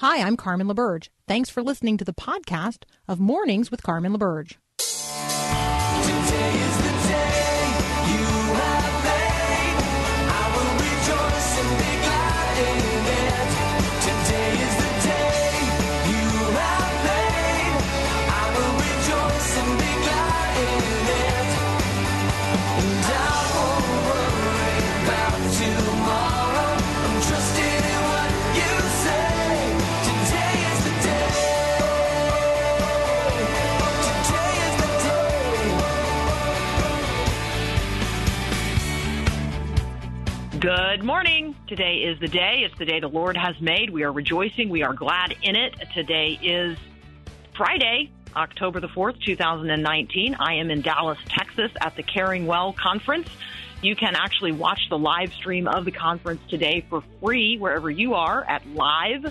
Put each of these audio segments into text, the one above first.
Hi, I'm Carmen LaBerge. Thanks for listening to the podcast of Mornings with Carmen LaBerge. Good morning. Today is the day. It's the day the Lord has made. We are rejoicing. We are glad in it. Today is Friday, October the 4th, 2019. I am in Dallas, Texas at the Caring Well Conference. You can actually watch the live stream of the conference today for free wherever you are at live.erlc.com.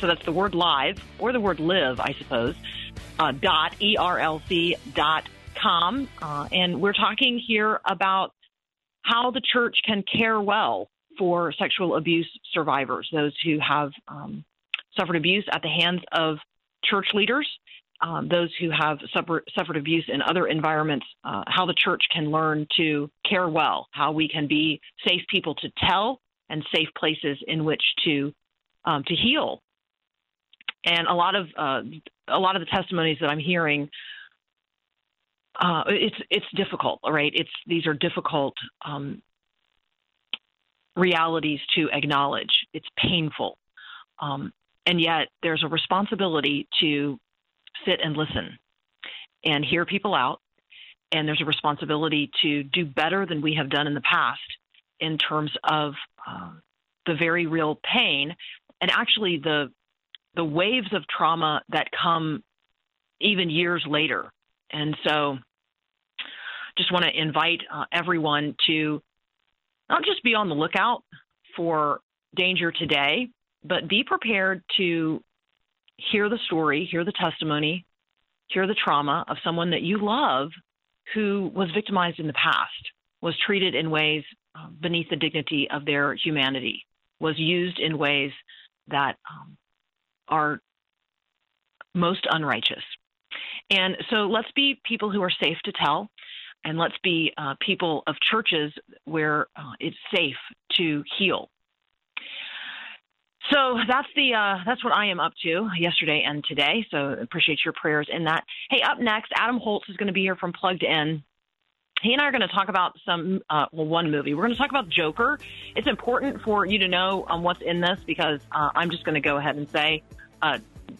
So that's the word live or the word live, I suppose, uh, dot erlc.com. Uh, and we're talking here about how the church can care well for sexual abuse survivors, those who have um, suffered abuse at the hands of church leaders, um, those who have suffered, suffered abuse in other environments, uh, how the church can learn to care well, how we can be safe people to tell and safe places in which to um, to heal. And a lot of uh, a lot of the testimonies that I'm hearing uh, it's it's difficult, right? It's these are difficult um, realities to acknowledge. It's painful, um, and yet there's a responsibility to sit and listen and hear people out. And there's a responsibility to do better than we have done in the past in terms of uh, the very real pain and actually the the waves of trauma that come even years later. And so just want to invite uh, everyone to not just be on the lookout for danger today, but be prepared to hear the story, hear the testimony, hear the trauma of someone that you love who was victimized in the past, was treated in ways uh, beneath the dignity of their humanity, was used in ways that um, are most unrighteous. And so let's be people who are safe to tell, and let's be uh, people of churches where uh, it's safe to heal. So that's the uh, that's what I am up to yesterday and today. So appreciate your prayers in that. Hey, up next, Adam Holz is going to be here from Plugged In. He and I are going to talk about some uh, well, one movie. We're going to talk about Joker. It's important for you to know um, what's in this because uh, I'm just going to go ahead and say uh,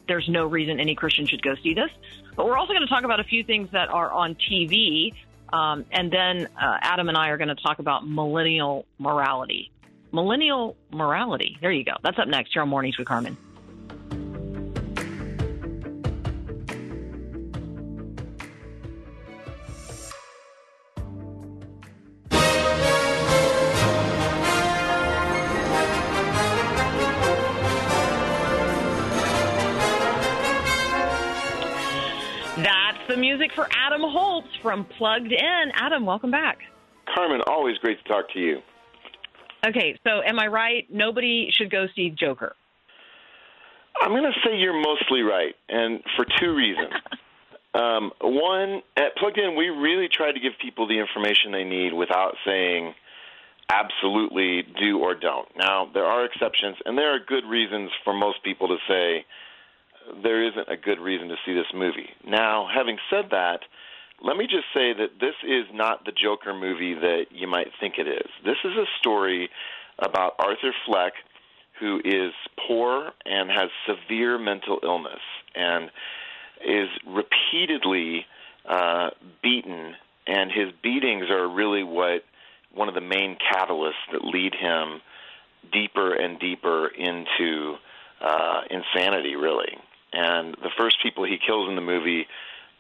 there's no reason any Christian should go see this. But we're also going to talk about a few things that are on TV. Um, and then uh, Adam and I are going to talk about millennial morality. Millennial morality. There you go. That's up next here on Mornings with Carmen. From Plugged In. Adam, welcome back. Carmen, always great to talk to you. Okay, so am I right? Nobody should go see Joker. I'm going to say you're mostly right, and for two reasons. um, one, at Plugged In, we really try to give people the information they need without saying absolutely do or don't. Now, there are exceptions, and there are good reasons for most people to say there isn't a good reason to see this movie. Now, having said that, let me just say that this is not the Joker movie that you might think it is. This is a story about Arthur Fleck, who is poor and has severe mental illness and is repeatedly uh, beaten, and his beatings are really what one of the main catalysts that lead him deeper and deeper into uh, insanity, really. And the first people he kills in the movie,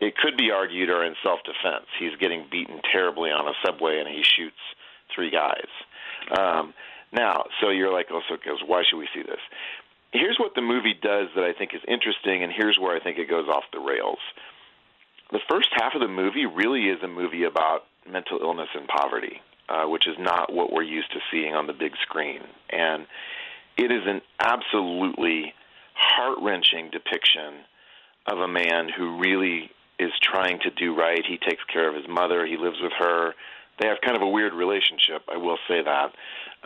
it could be argued, are in self defense. He's getting beaten terribly on a subway and he shoots three guys. Um, now, so you're like, oh, so goes, why should we see this? Here's what the movie does that I think is interesting, and here's where I think it goes off the rails. The first half of the movie really is a movie about mental illness and poverty, uh, which is not what we're used to seeing on the big screen. And it is an absolutely heart wrenching depiction of a man who really is trying to do right. He takes care of his mother. He lives with her. They have kind of a weird relationship. I will say that.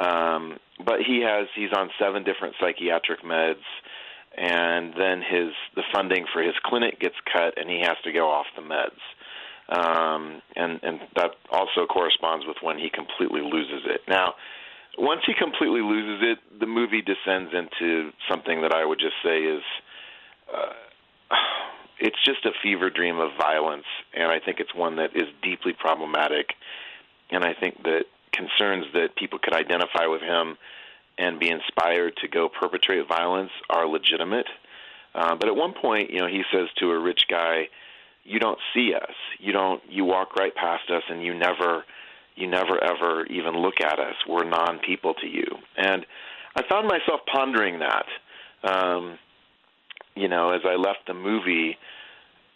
Um, but he has he's on seven different psychiatric meds, and then his the funding for his clinic gets cut, and he has to go off the meds. Um, and and that also corresponds with when he completely loses it. Now, once he completely loses it, the movie descends into something that I would just say is. Uh, it's just a fever dream of violence, and I think it's one that is deeply problematic. And I think that concerns that people could identify with him and be inspired to go perpetrate violence are legitimate. Uh, but at one point, you know, he says to a rich guy, "You don't see us. You don't. You walk right past us, and you never, you never ever even look at us. We're non-people to you." And I found myself pondering that. Um, you know, as I left the movie,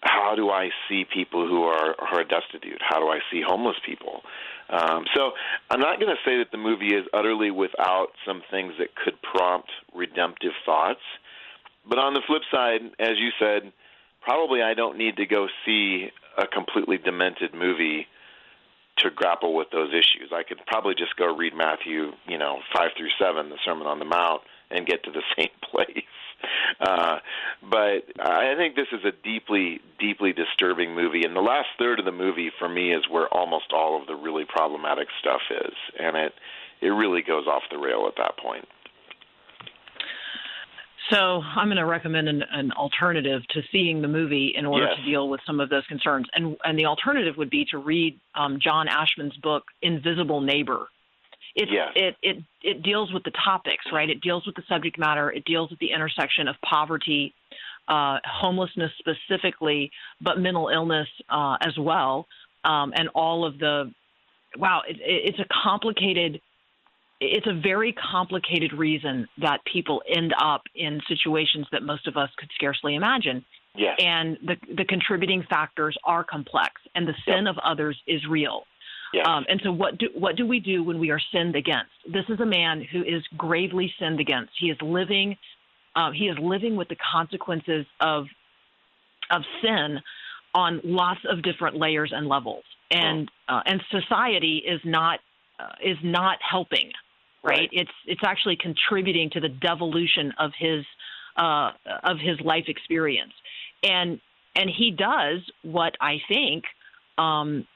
how do I see people who are who are destitute? How do I see homeless people? Um, so I'm not going to say that the movie is utterly without some things that could prompt redemptive thoughts, but on the flip side, as you said, probably I don't need to go see a completely demented movie to grapple with those issues. I could probably just go read Matthew, you know, five through seven, the Sermon on the Mount, and get to the same place. Uh, but I think this is a deeply, deeply disturbing movie, and the last third of the movie for me is where almost all of the really problematic stuff is, and it it really goes off the rail at that point. So I'm going to recommend an, an alternative to seeing the movie in order Yes. to deal with some of those concerns. And and the alternative would be to read um, John Ashmen's book Invisible Neighbor. It's, Yes. It it it deals with the topics, right? It deals with the subject matter. It deals with the intersection of poverty, uh, homelessness specifically, but mental illness uh, as well, um, and all of the. Wow, it, it, it's a complicated it's a very complicated reason that people end up in situations that most of us could scarcely imagine. Yes. And the the contributing factors are complex, and the sin of others is real. Yes. Um, and so, what do what do we do when we are sinned against? This is a man who is gravely sinned against. He is living, uh, he is living with the consequences of of sin on lots of different layers and levels, and uh, and society is not uh, is not helping. Right? Right. It's it's actually contributing to the devolution of his uh, of his life experience, and and he does what I think um,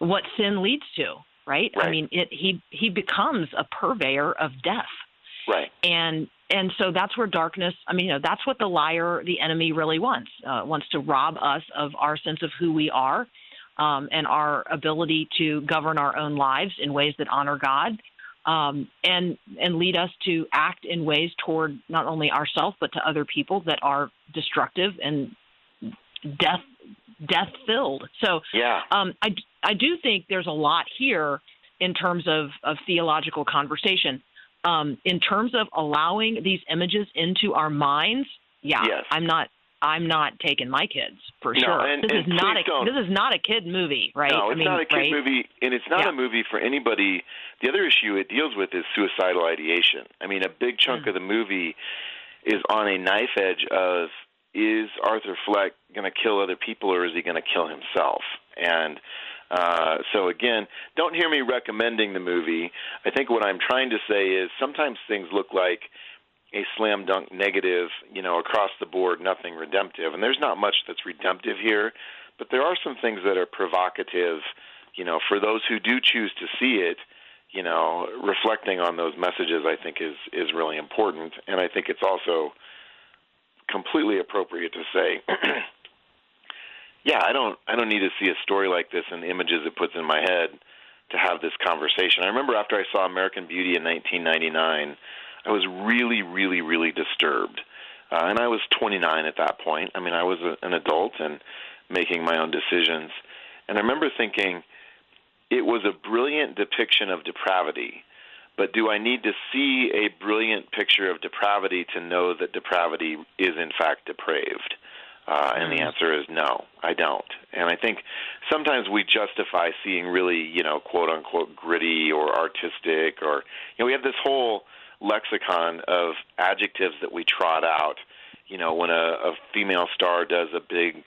what sin leads to, right? I mean, it he he becomes a purveyor of death, right. and and so that's where darkness. I mean, you know, that's what the liar, the enemy, really wants. Uh, wants to rob us of our sense of who we are, um, and our ability to govern our own lives in ways that honor God. Um, and and lead us to act in ways toward not only ourselves but to other people that are destructive and death death filled. So Yeah. um, I, I do think there's a lot here in terms of, of theological conversation. Um, in terms of allowing these images into our minds, yeah, Yes. I'm not I'm not taking my kids for No, sure. and- this and is not a don't. this is not a kid movie, right? No, I it's mean, not a kid right? movie, and it's not Yeah. a movie for anybody. The other issue it deals with is suicidal ideation. I mean, a big chunk Mm. of the movie is on a knife edge of is Arthur Fleck going to kill other people or is he going to kill himself? And uh, so again, don't hear me recommending the movie. I think what I'm trying to say is sometimes things look like a slam dunk negative, you know, across the board, nothing redemptive. And there's not much that's redemptive here, but there are some things that are provocative, you know, for those who do choose to see it, you know, reflecting on those messages I think is is really important. And I think it's also completely appropriate to say yeah, I don't I don't need to see a story like this and the images it puts in my head to have this conversation. I remember after I saw American Beauty in 1999, I was really, really, really disturbed. Uh, and I was 29 at that point. I mean, I was a, an adult and making my own decisions. And I remember thinking it was a brilliant depiction of depravity. But do I need to see a brilliant picture of depravity to know that depravity is in fact depraved? Uh, and the answer is no, I don't. And I think sometimes we justify seeing really, you know, quote unquote gritty or artistic or, you know, we have this whole lexicon of adjectives that we trot out. You know, when a, a female star does a big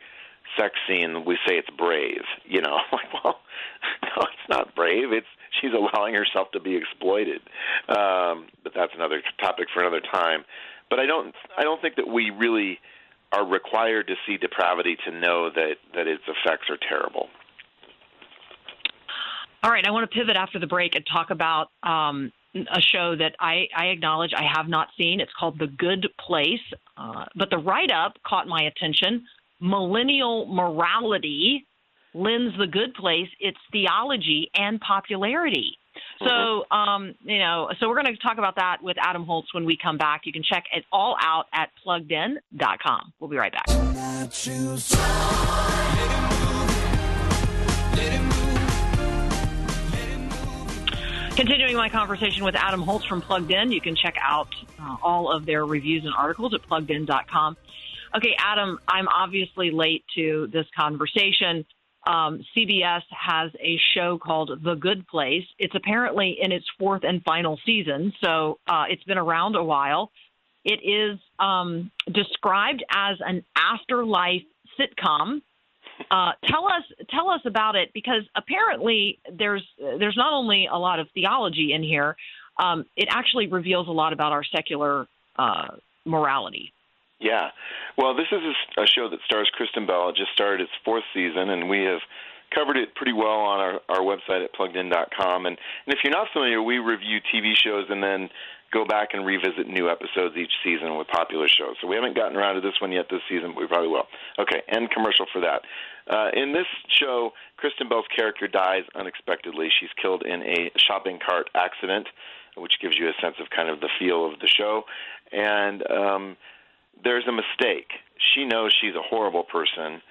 sex scene, we say it's brave. You know, like, well, no, it's not brave. It's she's allowing herself to be exploited. Um, but that's another topic for another time. But I don't, I don't think that we really are required to see depravity to know that that its effects are terrible. All right, I want to pivot after the break and talk about um, a show that I, I, acknowledge I have not seen. It's called The Good Place, uh, but the write up caught my attention. Millennial Morality lends The Good Place its theology and popularity. So, um, you know, so we're going to talk about that with Adam Holz when we come back. You can check it all out at pluggedin.com. We'll be right back. Continuing my conversation with Adam Holz from Plugged In, you can check out uh, all of their reviews and articles at pluggedin.com. Okay, Adam, I'm obviously late to this conversation. Um, CBS has a show called The Good Place. It's apparently in its fourth and final season, so uh, it's been around a while. It is um, described as an afterlife sitcom uh, tell us tell us about it because apparently there's there's not only a lot of theology in here, um, it actually reveals a lot about our secular uh, morality. Yeah, well, this is a show that stars Kristen Bell. It just started its fourth season, and we have covered it pretty well on our, our website at pluggedin.com. And, and if you're not familiar, we review TV shows and then go back and revisit new episodes each season with popular shows. So we haven't gotten around to this one yet this season, but we probably will. Okay, end commercial for that. Uh, in this show, Kristen Bell's character dies unexpectedly. She's killed in a shopping cart accident, which gives you a sense of kind of the feel of the show. And um, there's a mistake. She knows she's a horrible person,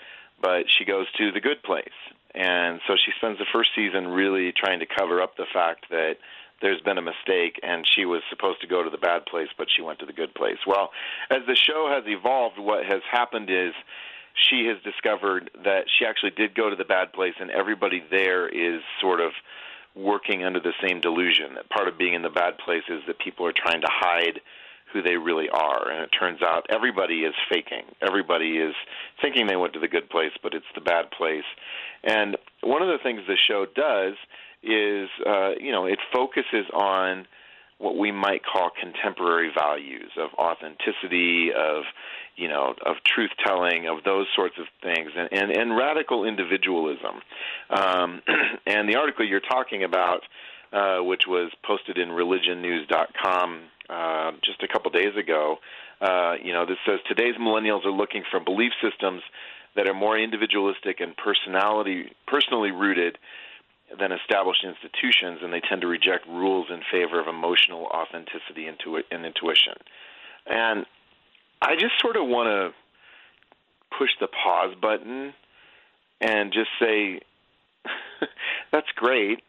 but she goes to the good place. And so she spends the first season really trying to cover up the fact that there's been a mistake and she was supposed to go to the bad place but she went to the good place. Well, as the show has evolved, what has happened is she has discovered that she actually did go to the bad place and everybody there is sort of working under the same delusion. That part of being in the bad place is that people are trying to hide who they really are. And it turns out everybody is faking. Everybody is thinking they went to the good place, but it's the bad place. And one of the things the show does is, uh, you know, it focuses on what we might call contemporary values of authenticity, of you know, of truth telling, of those sorts of things, and, and, and radical individualism. Um, and the article you're talking about, uh, which was posted in religionnews.com uh, just a couple days ago, uh, you know, this says today's millennials are looking for belief systems that are more individualistic and personality personally rooted than established institutions, and they tend to reject rules in favor of emotional authenticity and intuition. And I just sort of want to push the pause button and just say, that's great.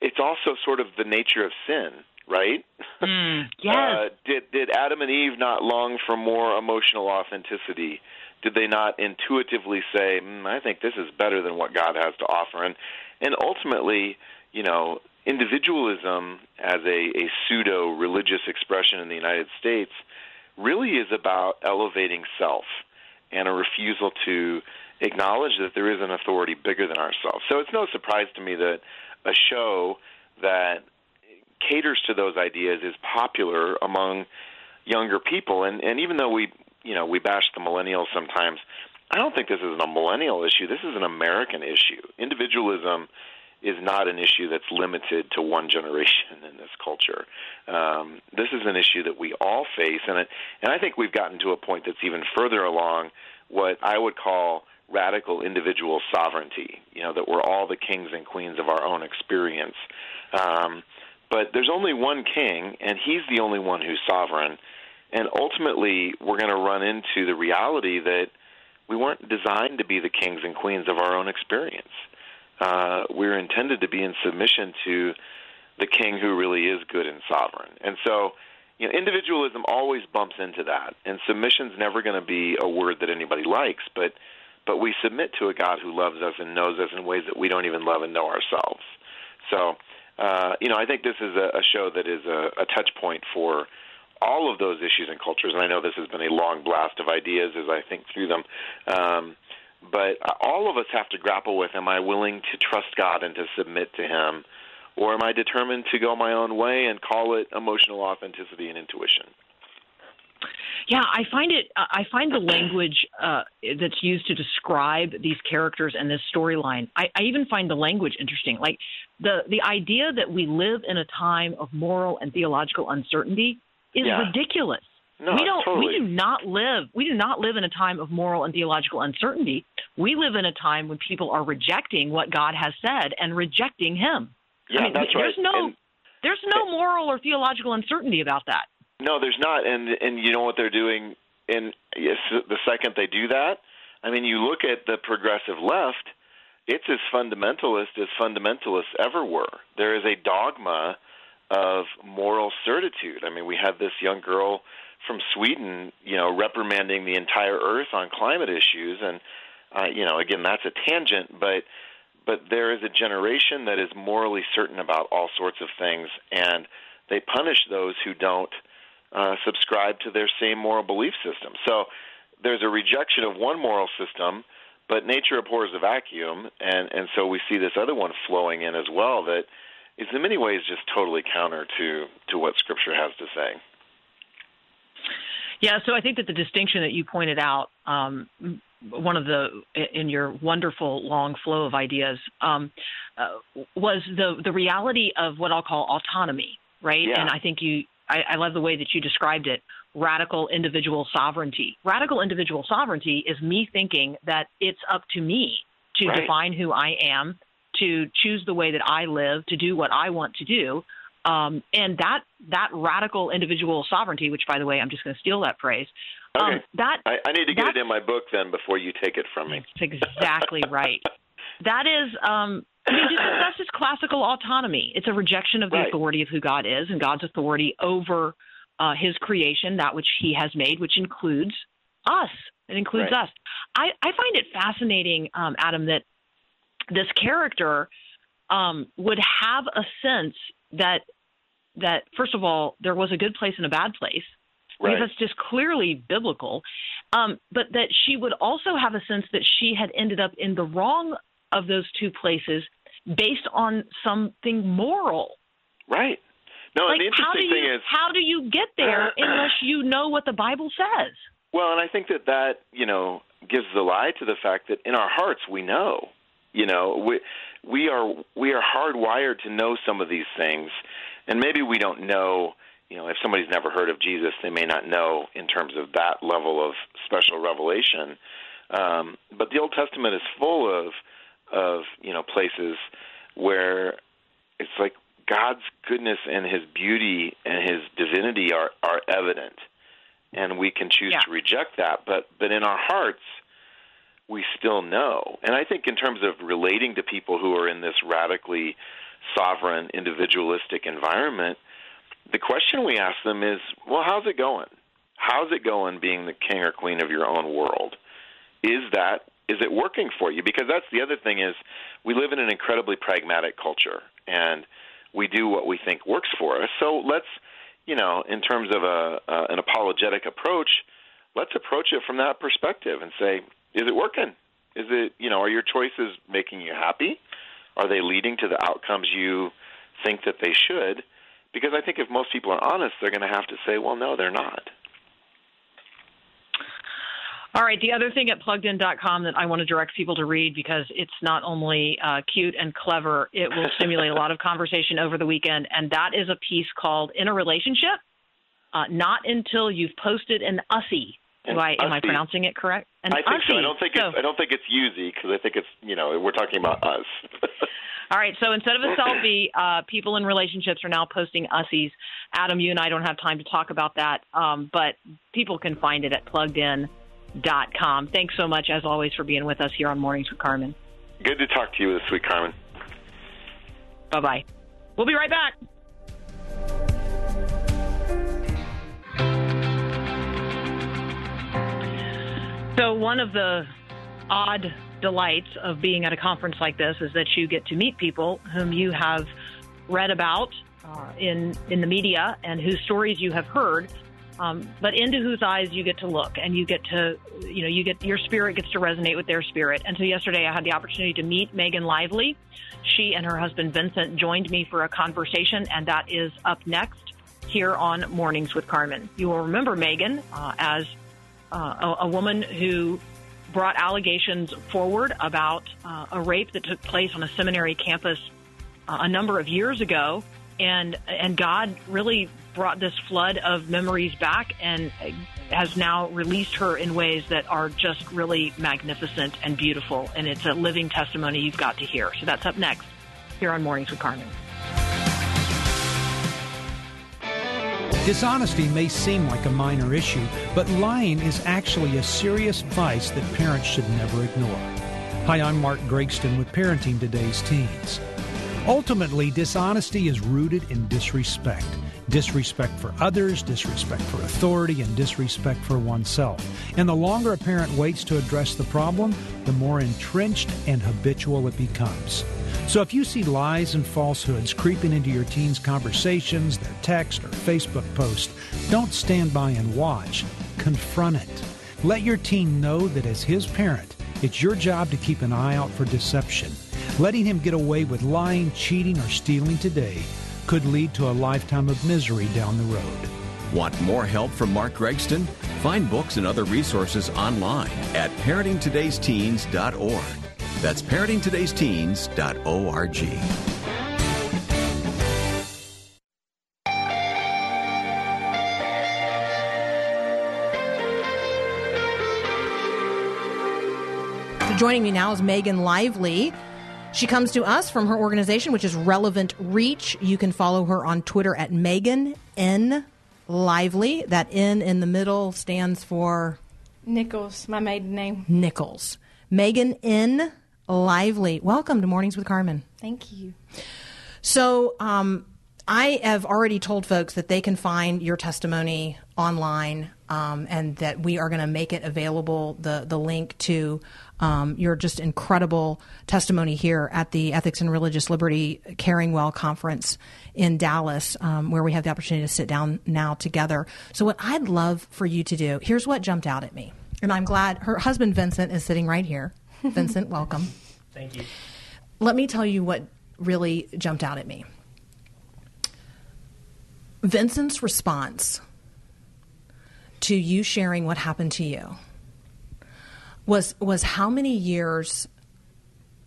It's also sort of the nature of sin, right? Mm, yes. Uh, did did Adam and Eve not long for more emotional authenticity? Did they not intuitively say, mm, "I think this is better than what God has to offer"? And and ultimately, you know, individualism as a, a pseudo religious expression in the United States really is about elevating self and a refusal to acknowledge that there is an authority bigger than ourselves. So it's no surprise to me that a show that caters to those ideas is popular among younger people and and even though we you know we bash the millennials sometimes I don't think this is a millennial issue this is an American issue individualism is not an issue that's limited to one generation in this culture. Um, this is an issue that we all face, and it, and I think we've gotten to a point that's even further along what I would call radical individual sovereignty. You know that we're all the kings and queens of our own experience. Um, but there's only one king, and he's the only one who's sovereign. And ultimately, we're going to run into the reality that we weren't designed to be the kings and queens of our own experience uh, we're intended to be in submission to the king who really is good and sovereign. And so, you know, individualism always bumps into that, and submission's never going to be a word that anybody likes, but but we submit to a God who loves us and knows us in ways that we don't even love and know ourselves. So, uh, you know, I think this is a, a show that is a, a touch point for all of those issues and cultures. And I know this has been a long blast of ideas as I think through them. Um, but all of us have to grapple with: Am I willing to trust God and to submit to Him, or am I determined to go my own way and call it emotional authenticity and intuition? Yeah, I find it. uh, I find the language uh, that's used to describe these characters and this storyline. I, I even find the language interesting. Like the the idea that we live in a time of moral and theological uncertainty is Yeah. ridiculous. No, we don't. totally. We do not live. We do not live in a time of moral and theological uncertainty. We live in a time when people are rejecting what God has said and rejecting Him. Yeah, I mean, that's there's right. no And- there's no moral or theological uncertainty about that. No, there's not, and and you know what they're doing. And the second they do that, I mean, you look at the progressive left; it's as fundamentalist as fundamentalists ever were. There is a dogma of moral certitude. I mean, we had this young girl from Sweden, you know, reprimanding the entire Earth on climate issues, and uh, you know, again, that's a tangent, but but there is a generation that is morally certain about all sorts of things, and they punish those who don't uh, subscribe to their same moral belief system. So there's a rejection of one moral system, but nature abhors a vacuum, and and so we see this other one flowing in as well that is in many ways just totally counter to to what Scripture has to say. Yeah, so I think that the distinction that you pointed out, um, one of the in your wonderful long flow of ideas, um, uh, was the the reality of what I'll call autonomy, right? Yeah. And I think you, I, I love the way that you described it. Radical individual sovereignty. Radical individual sovereignty is me thinking that it's up to me to Right. define who I am, to choose the way that I live, to do what I want to do. Um, and that that radical individual sovereignty, which by the way, I'm just going to steal that phrase. Um, Okay. that I, I need to get it in my book then before you take it from me. that's exactly right. That is, um, I mean, just, that's just classical autonomy. It's a rejection of the Right. authority of who God is and God's authority over uh, His creation, that which He has made, which includes us. It includes Right. us. I, I find it fascinating, um, Adam, that this character um, would have a sense that that first of all there was a good place and a bad place Right. because that's just clearly biblical. Um, but that she would also have a sense that she had ended up in the wrong of those two places based on something moral. Right. No, like and the how do interesting you thing is how do you get there unless you know what the Bible says? Well, and I think that that you know gives the lie to the fact that in our hearts we know, you know, we we are we are hardwired to know some of these things, and maybe we don't know. You know, if somebody's never heard of Jesus, they may not know in terms of that level of special revelation. Um, but the Old Testament is full of of you know places where it's like God's goodness and His beauty and His divinity are are evident and we can choose Yeah. to reject that. But but in our hearts we still know. And i think in terms of relating to people who are in this radically sovereign individualistic environment the question we ask them is well how's it going? How's it going being the king or queen of your own world is that is it working for you because that's the other thing is we live in an incredibly pragmatic culture and we do what we think works for us so let's you know, in terms of a uh, an apologetic approach, let's approach it from that perspective and say, is it working? Is it, you know, are your choices making you happy? Are they leading to the outcomes you think that they should? Because I think if most people are honest, they're going to have to say, well, no, they're not. All right, the other thing at pluggedin.com that I want to direct people to read because it's not only uh, cute and clever, it will stimulate a lot of conversation over the weekend, and that is a piece called In a Relationship, uh, Not Until You've Posted an Ussy. Do I, am I pronouncing it correct? An I think so. I don't think So- it's I don't think it's Uzi because I think it's you know we're talking about us. All right, so instead of a selfie, uh, people in relationships are now posting ussies. Adam, you and I don't have time to talk about that, um, but people can find it at pluggedin.com. Thanks so much, as always, for being with us here on Mornings with Carmen. Good to talk to you, this week, Carmen. Bye bye. We'll be right back. So, one of the odd delights of being at a conference like this is that you get to meet people whom you have read about uh, in in the media and whose stories you have heard, um, but into whose eyes you get to look and you get to you know you get your spirit gets to resonate with their spirit. And so yesterday I had the opportunity to meet Megan Lively. She and her husband Vincent joined me for a conversation, and that is up next here on Mornings with Carmen. You will remember Megan uh, as uh, a, a woman who brought allegations forward about uh, a rape that took place on a seminary campus uh, a number of years ago, and and God really brought this flood of memories back and has now released her in ways that are just really magnificent and beautiful. And it's a living testimony you've got to hear. So that's up next here on Mornings with Carmen. Dishonesty may seem like a minor issue, but lying is actually a serious vice that parents should never ignore. Hi, I'm Mark Gregston with Parenting Today's Teens. Ultimately, dishonesty is rooted in disrespect. Disrespect for others, disrespect for authority, and disrespect for oneself. And the longer a parent waits to address the problem, the more entrenched and habitual it becomes. So if you see lies and falsehoods creeping into your teens' conversations, their text or Facebook post, don't stand by and watch. Confront it. Let your teen know that as his parent, it's your job to keep an eye out for deception. Letting him get away with lying, cheating, or stealing today could lead to a lifetime of misery down the road. Want more help from Mark Gregston? Find books and other resources online at parentingtodaysteens.org. That's parentingtodaysteens.org. So joining me now is Megan Lively. She comes to us from her organization, which is Relevant Reach. You can follow her on Twitter at Megan N Lively. That N in the middle stands for Nichols, my maiden name. Nichols. Megan N Lively. Welcome to Mornings with Carmen. Thank you. So, um, I have already told folks that they can find your testimony online, um, and that we are going to make it available. The the link to um, your just incredible testimony here at the Ethics and Religious Liberty Caring Well conference in Dallas, um, where we have the opportunity to sit down now together. So, what I'd love for you to do here's what jumped out at me, and I'm glad her husband Vincent is sitting right here. Vincent, welcome. Thank you. Let me tell you what really jumped out at me. Vincent's response to you sharing what happened to you was was how many years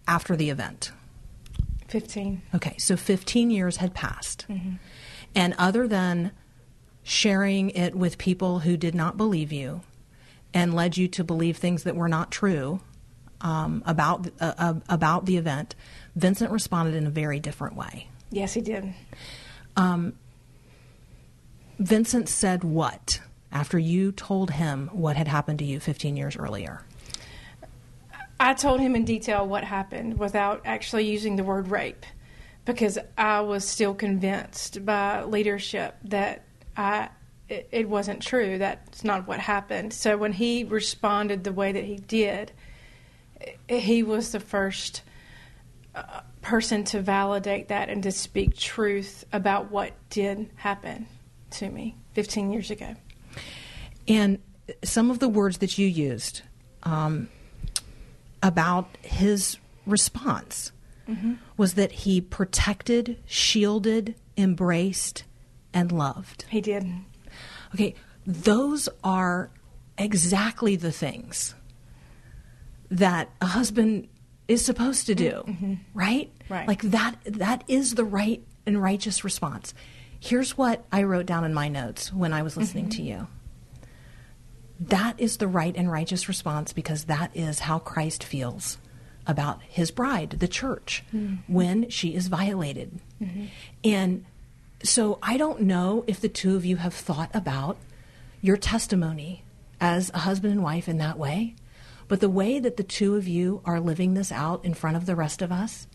after the event? 15. Okay, so 15 years had passed. And other than sharing it with people who did not believe you and led you to believe things that were not true um, about, uh, uh, about the event, Vincent responded in a very different way. Yes, he did. Vincent said what after you told him what had happened to you 15 years earlier? I told him in detail what happened without actually using the word rape because I was still convinced by leadership that I it, it wasn't true. That's not what happened. So when he responded the way that he did, he was the first uh, person to validate that and to speak truth about what did happen to me 15 years ago. And some of the words that you used um, about his response mm-hmm. was that he protected, shielded, embraced, and loved. He did. Okay, those are exactly the things that a husband is supposed to do, mm-hmm. right? Right. Like that that is the right and righteous response. Here's what I wrote down in my notes when I was listening mm-hmm. to you. That is the right and righteous response because that is how Christ feels about his bride, the church, when she is violated. And so I don't know if the two of you have thought about your testimony as a husband and wife in that way, but the way that the two of you are living this out in front of the rest of us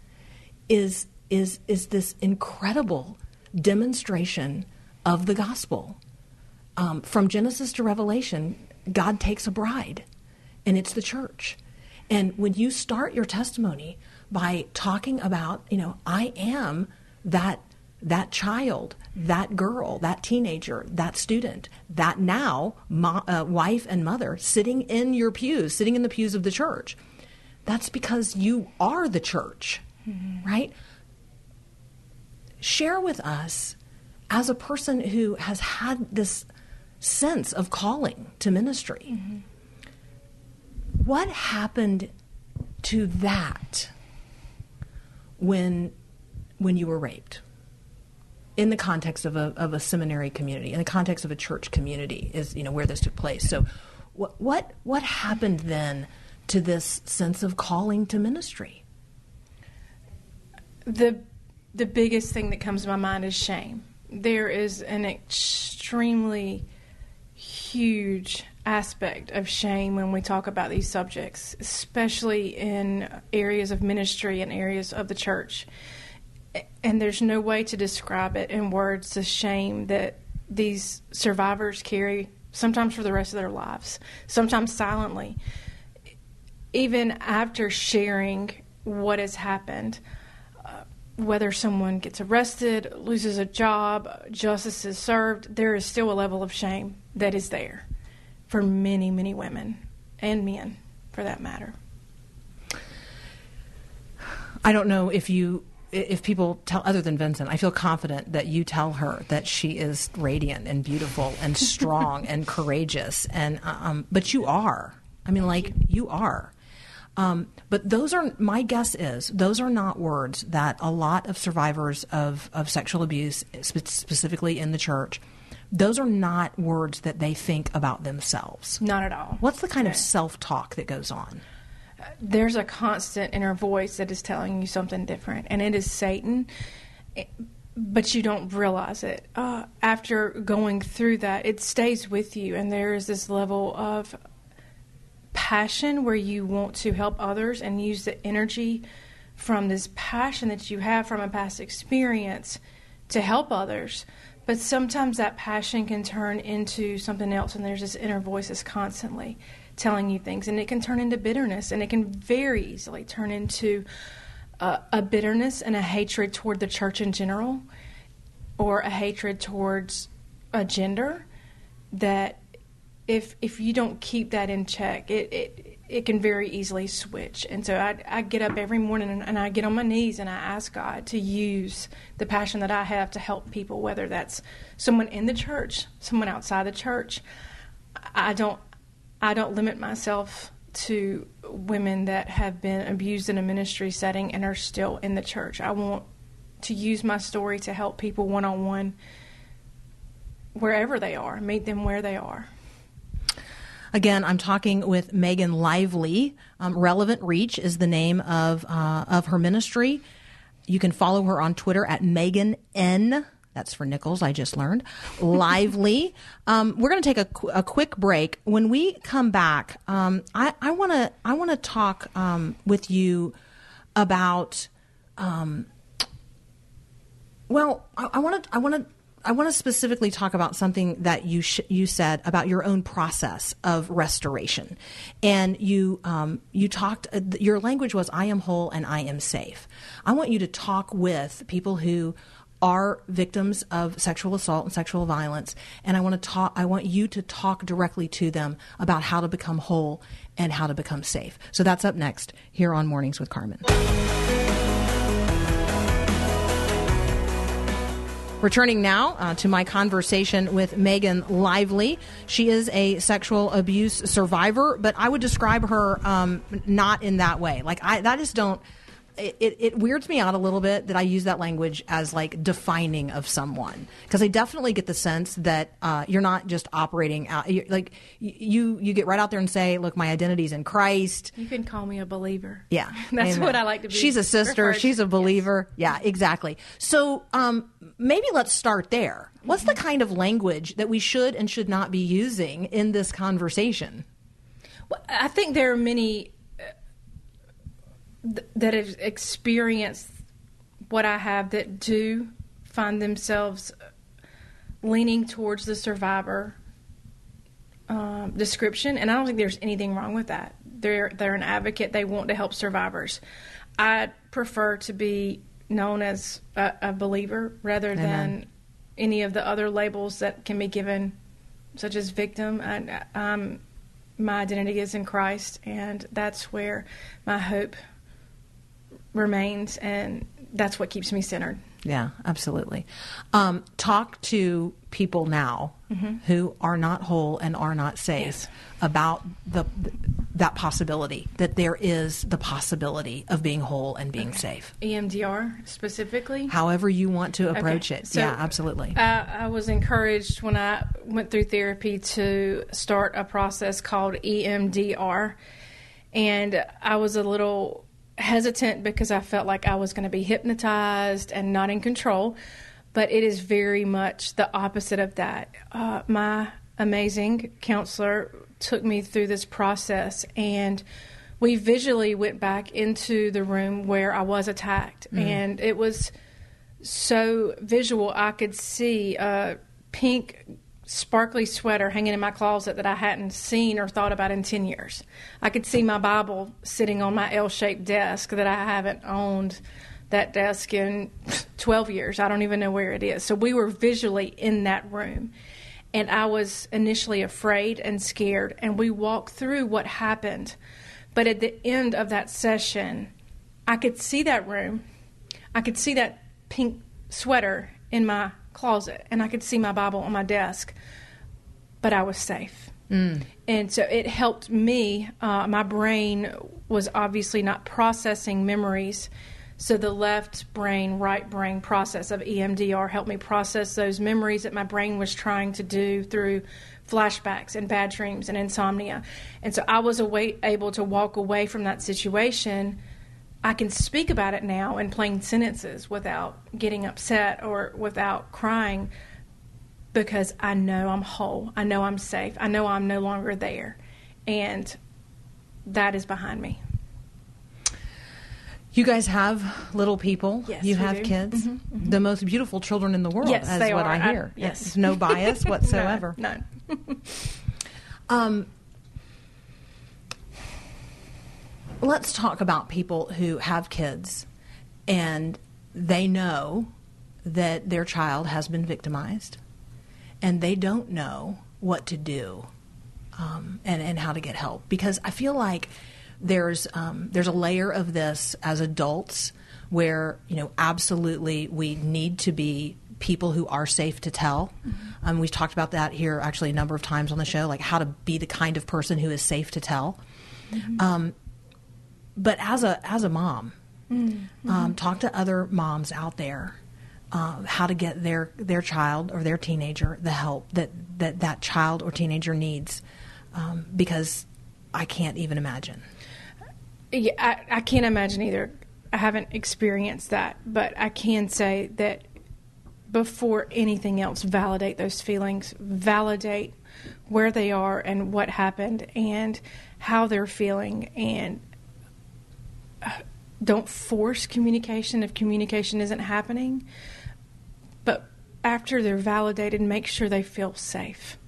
is is is this incredible demonstration of the gospel. Um, from Genesis to Revelation, God takes a bride, and it's the church. And when you start your testimony by talking about, you know, I am that that child, that girl, that teenager, that student, that now mo- uh, wife and mother sitting in your pews, sitting in the pews of the church. That's because you are the church, right? Share with us, as a person who has had this sense of calling to ministry, what happened to that when when you were raped? in the context of a, of a seminary community, in the context of a church community, is you know where this took place. So, what what what happened then to this sense of calling to ministry? the the biggest thing that comes to my mind is shame. There is an extremely huge aspect of shame when we talk about these subjects, especially in areas of ministry and areas of the church. And there's no way to describe it in words the shame that these survivors carry, sometimes for the rest of their lives, sometimes silently. Even after sharing what has happened, whether someone gets arrested, loses a job, justice is served, there is still a level of shame that is there for many, many women and men, for that matter. I don't know if you if people tell other than Vincent, I feel confident that you tell her that she is radiant and beautiful and strong and courageous and um, but you are. I mean like you are. Um, but those are my guess is those are not words that a lot of survivors of, of sexual abuse, spe- specifically in the church, those are not words that they think about themselves. Not at all. What's the kind of self talk that goes on? There's a constant inner voice that is telling you something different, and it is Satan. eh, But you don't realize it. Uh, after going through that, it stays with you, and there is this level of passion where you want to help others and use the energy from this passion that you have from a past experience to help others. But sometimes that passion can turn into something else, and there's this inner voice that's constantly telling you things, and it can turn into bitterness, and it can very easily turn into a bitterness and a hatred toward the church in general, or a hatred towards a gender that if if you don't keep that in check, it it, it can very easily switch. And so I, I get up every morning and, and I get on my knees and I ask God to use the passion that I have to help people, whether that's someone in the church, someone outside the church. I don't I don't limit myself to women that have been abused in a ministry setting and are still in the church. I want to use my story to help people one on one wherever they are, meet them where they are. Again, I'm talking with Megan Lively. Um, Relevant Reach is the name of uh, of her ministry. You can follow her on Twitter at Megan N. That's for Nichols. I just learned lively. Um, we're going to take a, qu- a quick break. When we come back, um, I want to I want to talk um, with you about. Um, well, I want to I want to I want to specifically talk about something that you sh- you said about your own process of restoration, and you um, you talked. Uh, your language was "I am whole and I am safe." I want you to talk with people who are victims of sexual assault and sexual violence, and I want to talk. I want you to talk directly to them about how to become whole and how to become safe. So that's up next here on Mornings with Carmen. Returning now uh, to my conversation with Megan Lively. She is a sexual abuse survivor, but I would describe her um, not in that way. Like I, I just don't. It, it, it weirds me out a little bit that I use that language as like defining of someone because I definitely get the sense that uh, you're not just operating out. You're, like you, you get right out there and say, "Look, my identity's in Christ." You can call me a believer. Yeah, That's Amen. what I like to be. She's a sister. referred. She's a believer. Yeah, exactly. So um, maybe let's start there. What's the kind of language that we should and should not be using in this conversation? Well, I think there are many th- that have experienced what I have that do find themselves leaning towards the survivor um, description, and I don't think there's anything wrong with that. They're they're an advocate. They want to help survivors. I prefer to be known as a, a believer rather than any of the other labels that can be given, such as victim. And um, my identity is in Christ, and that's where my hope remains, and that's what keeps me centered. Yeah, absolutely. Um, talk to people now who are not whole and are not safe Yes. about the that possibility that there is the possibility of being whole and being safe. E EMDR specifically. However you want to approach Okay, it. so- yeah, absolutely. I, I was encouraged when I went through therapy to start a process called EMDR. And I was a little hesitant because I felt like I was going to be hypnotized and not in control. But it is very much the opposite of that. Uh, my amazing counselor took me through this process and we visually went back into the room where I was attacked. And it was so visual. I could see a pink, sparkly sweater hanging in my closet that I hadn't seen or thought about in 10 years. I could see my Bible sitting on my L shaped desk that I haven't owned that desk in 12 years. I don't even know where it is. So we were visually in that room. And I was initially afraid and scared. And we walked through what happened. But at the end of that session, I could see that room. I could see that pink sweater in my closet, and I could see my Bible on my desk, but I was safe. And so it helped me. Uh, my brain was obviously not processing memories. So the left brain, right brain process of EMDR helped me process those memories that my brain was trying to do through flashbacks and bad dreams and insomnia. And so I was away, able to walk away from that situation I can speak about it now in plain sentences without getting upset or without crying because I know I'm whole. I know I'm safe. I know I'm no longer there. And that is behind me. You guys have little people. Yes, you have do. kids. The most beautiful children in the world, Yes, as they what are. I I- hear. yes. There's no bias whatsoever. None. none. Um, let's talk about people who have kids and they know that their child has been victimized and they don't know what to do um, and, and how to get help because I feel like there's um, there's a layer of this as adults where you know absolutely we need to be people who are safe to tell. Um, we've talked about that here actually a number of times on the show, like how to be the kind of person who is safe to tell. Um, but as a as a mom, um, talk to other moms out there uh, how to get their their child or their teenager the help that that that child or teenager needs, um, because I can't even imagine. Yeah, I, I can't imagine either. I haven't experienced that, but I can say that before anything else, validate those feelings, validate where they are and what happened and how they're feeling, and uh, don't force communication if communication isn't happening. After they're validated, make sure they feel safe.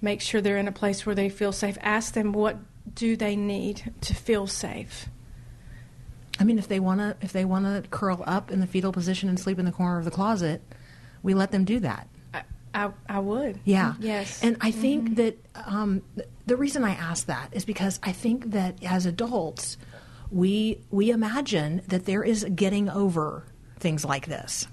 Make sure they're in a place where they feel safe. Ask them what do they need to feel safe. I mean, if they want to, if they want to curl up in the fetal position and sleep in the corner of the closet, we let them do that. I, I, I would. Yeah. Yes. And I think that um, the reason I ask that is because I think that as adults, we we imagine that there is getting over things like this,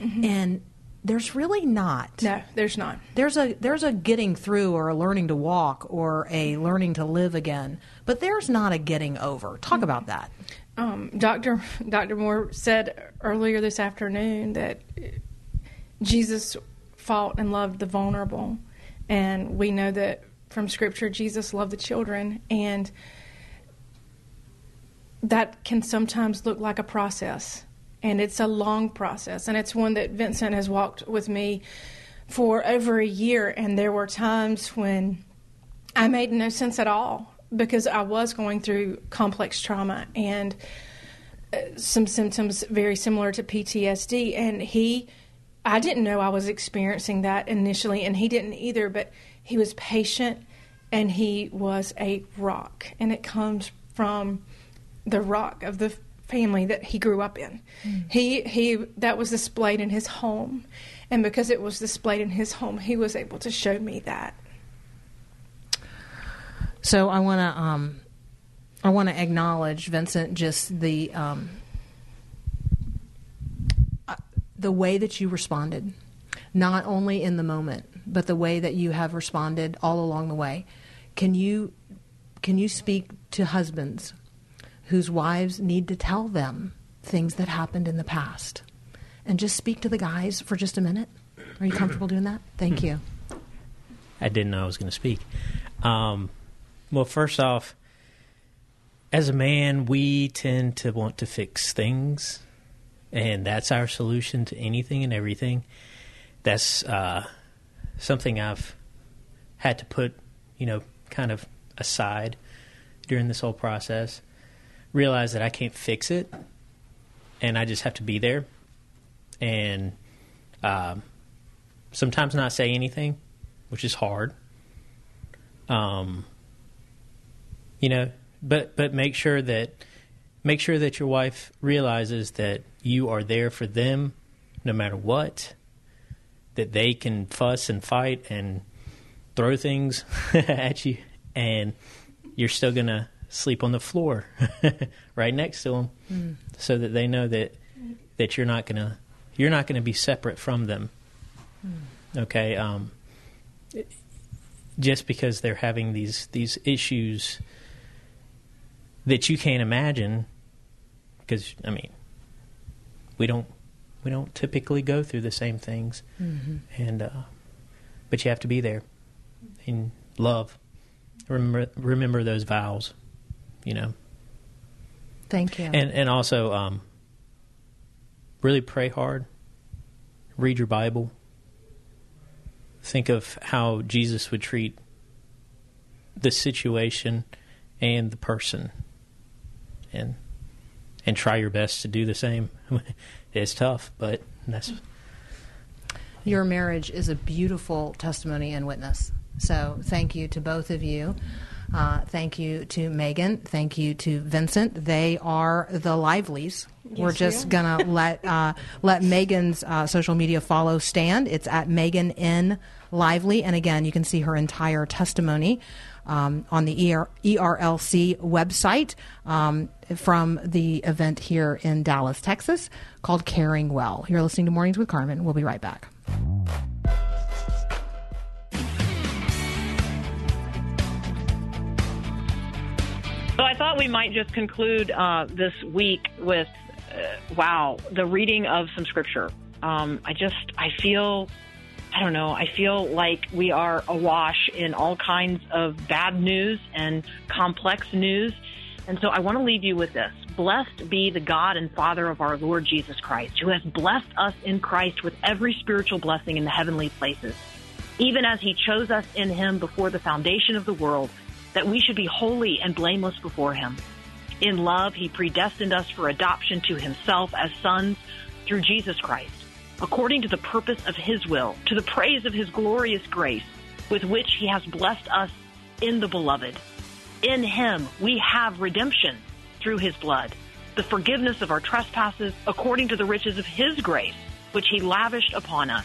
and there's really not. no, there's not. There's a there's a getting through or a learning to walk or a learning to live again, but there's not a getting over. Talk about that. Um, Dr. Dr. Moore said earlier this afternoon that Jesus fought and loved the vulnerable, and we know that from Scripture Jesus loved the children, and that can sometimes look like a process, and it's a long process, and it's one that Vincent has walked with me for over a year, and there were times when I made no sense at all because I was going through complex trauma and uh, some symptoms very similar to PTSD. And he, I didn't know I was experiencing that initially, and he didn't either, but he was patient and he was a rock. And it comes from the rock of the family that he grew up in. He he that was displayed in his home, and because it was displayed in his home, he was able to show me that. So I want to um, I want to acknowledge Vincent just the um, uh, the way that you responded, not only in the moment, but the way that you have responded all along the way. Can you can you speak to husbands whose wives need to tell them things that happened in the past, and just speak to the guys for just a minute? Are you comfortable doing that? Thank you. I didn't know I was going to speak. Um, well, first off, as a man, we tend to want to fix things, and that's our solution to anything and everything. That's uh, something I've had to put, you know, kind of aside during this whole process. Realize that I can't fix it, and I just have to be there, and um, sometimes not say anything, which is hard. Um, you know, but but make sure that make sure that your wife realizes that you are there for them no matter what. That they can fuss and fight and throw things at you, and you're still gonna sleep on the floor right next to them, so that they know that that you're not gonna you're not gonna be separate from them. Okay, um, just because they're having these these issues that you can't imagine because I mean we don't we don't typically go through the same things. And uh, but you have to be there in love. Remember remember those vows you know Thank you. and and also um, really pray hard read your bible think of how jesus would treat the situation and the person and and try your best to do the same it's tough but that's Your marriage is a beautiful testimony and witness. So thank you to both of you. Uh, thank you to Megan. Thank you to Vincent. They are the Livelys. We're Yes, we just gonna let uh, let Megan's uh, social media follow stand. It's at Megan N Lively, and again, you can see her entire testimony um, on the ER, ERLC website um, from the event here in Dallas, Texas, called Caring Well. You're listening to Mornings with Carmen. We'll be right back. So I thought we might just conclude uh, this week with, uh, wow, the reading of some scripture. Um, I just, I feel, I don't know, I feel like we are awash in all kinds of bad news and complex news. And so I want to leave you with this. Blessed be the God and Father of our Lord Jesus Christ, who has blessed us in Christ with every spiritual blessing in the heavenly places, even as he chose us in him before the foundation of the world, that we should be holy and blameless before him. In love, he predestined us for adoption to himself as sons through Jesus Christ, according to the purpose of his will, to the praise of his glorious grace, with which he has blessed us in the beloved. In him we have redemption through his blood, the forgiveness of our trespasses according to the riches of his grace, which he lavished upon us.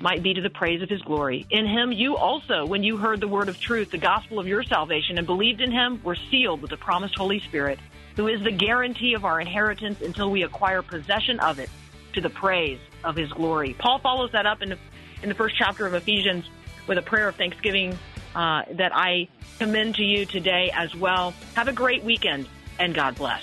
might be to the praise of his glory. In him you also, when you heard the word of truth, the gospel of your salvation, and believed in him, were sealed with the promised Holy Spirit, who is the guarantee of our inheritance until we acquire possession of it to the praise of his glory. Paul follows that up in the, in the first chapter of Ephesians with a prayer of thanksgiving uh, that I commend to you today as well. Have a great weekend and God bless.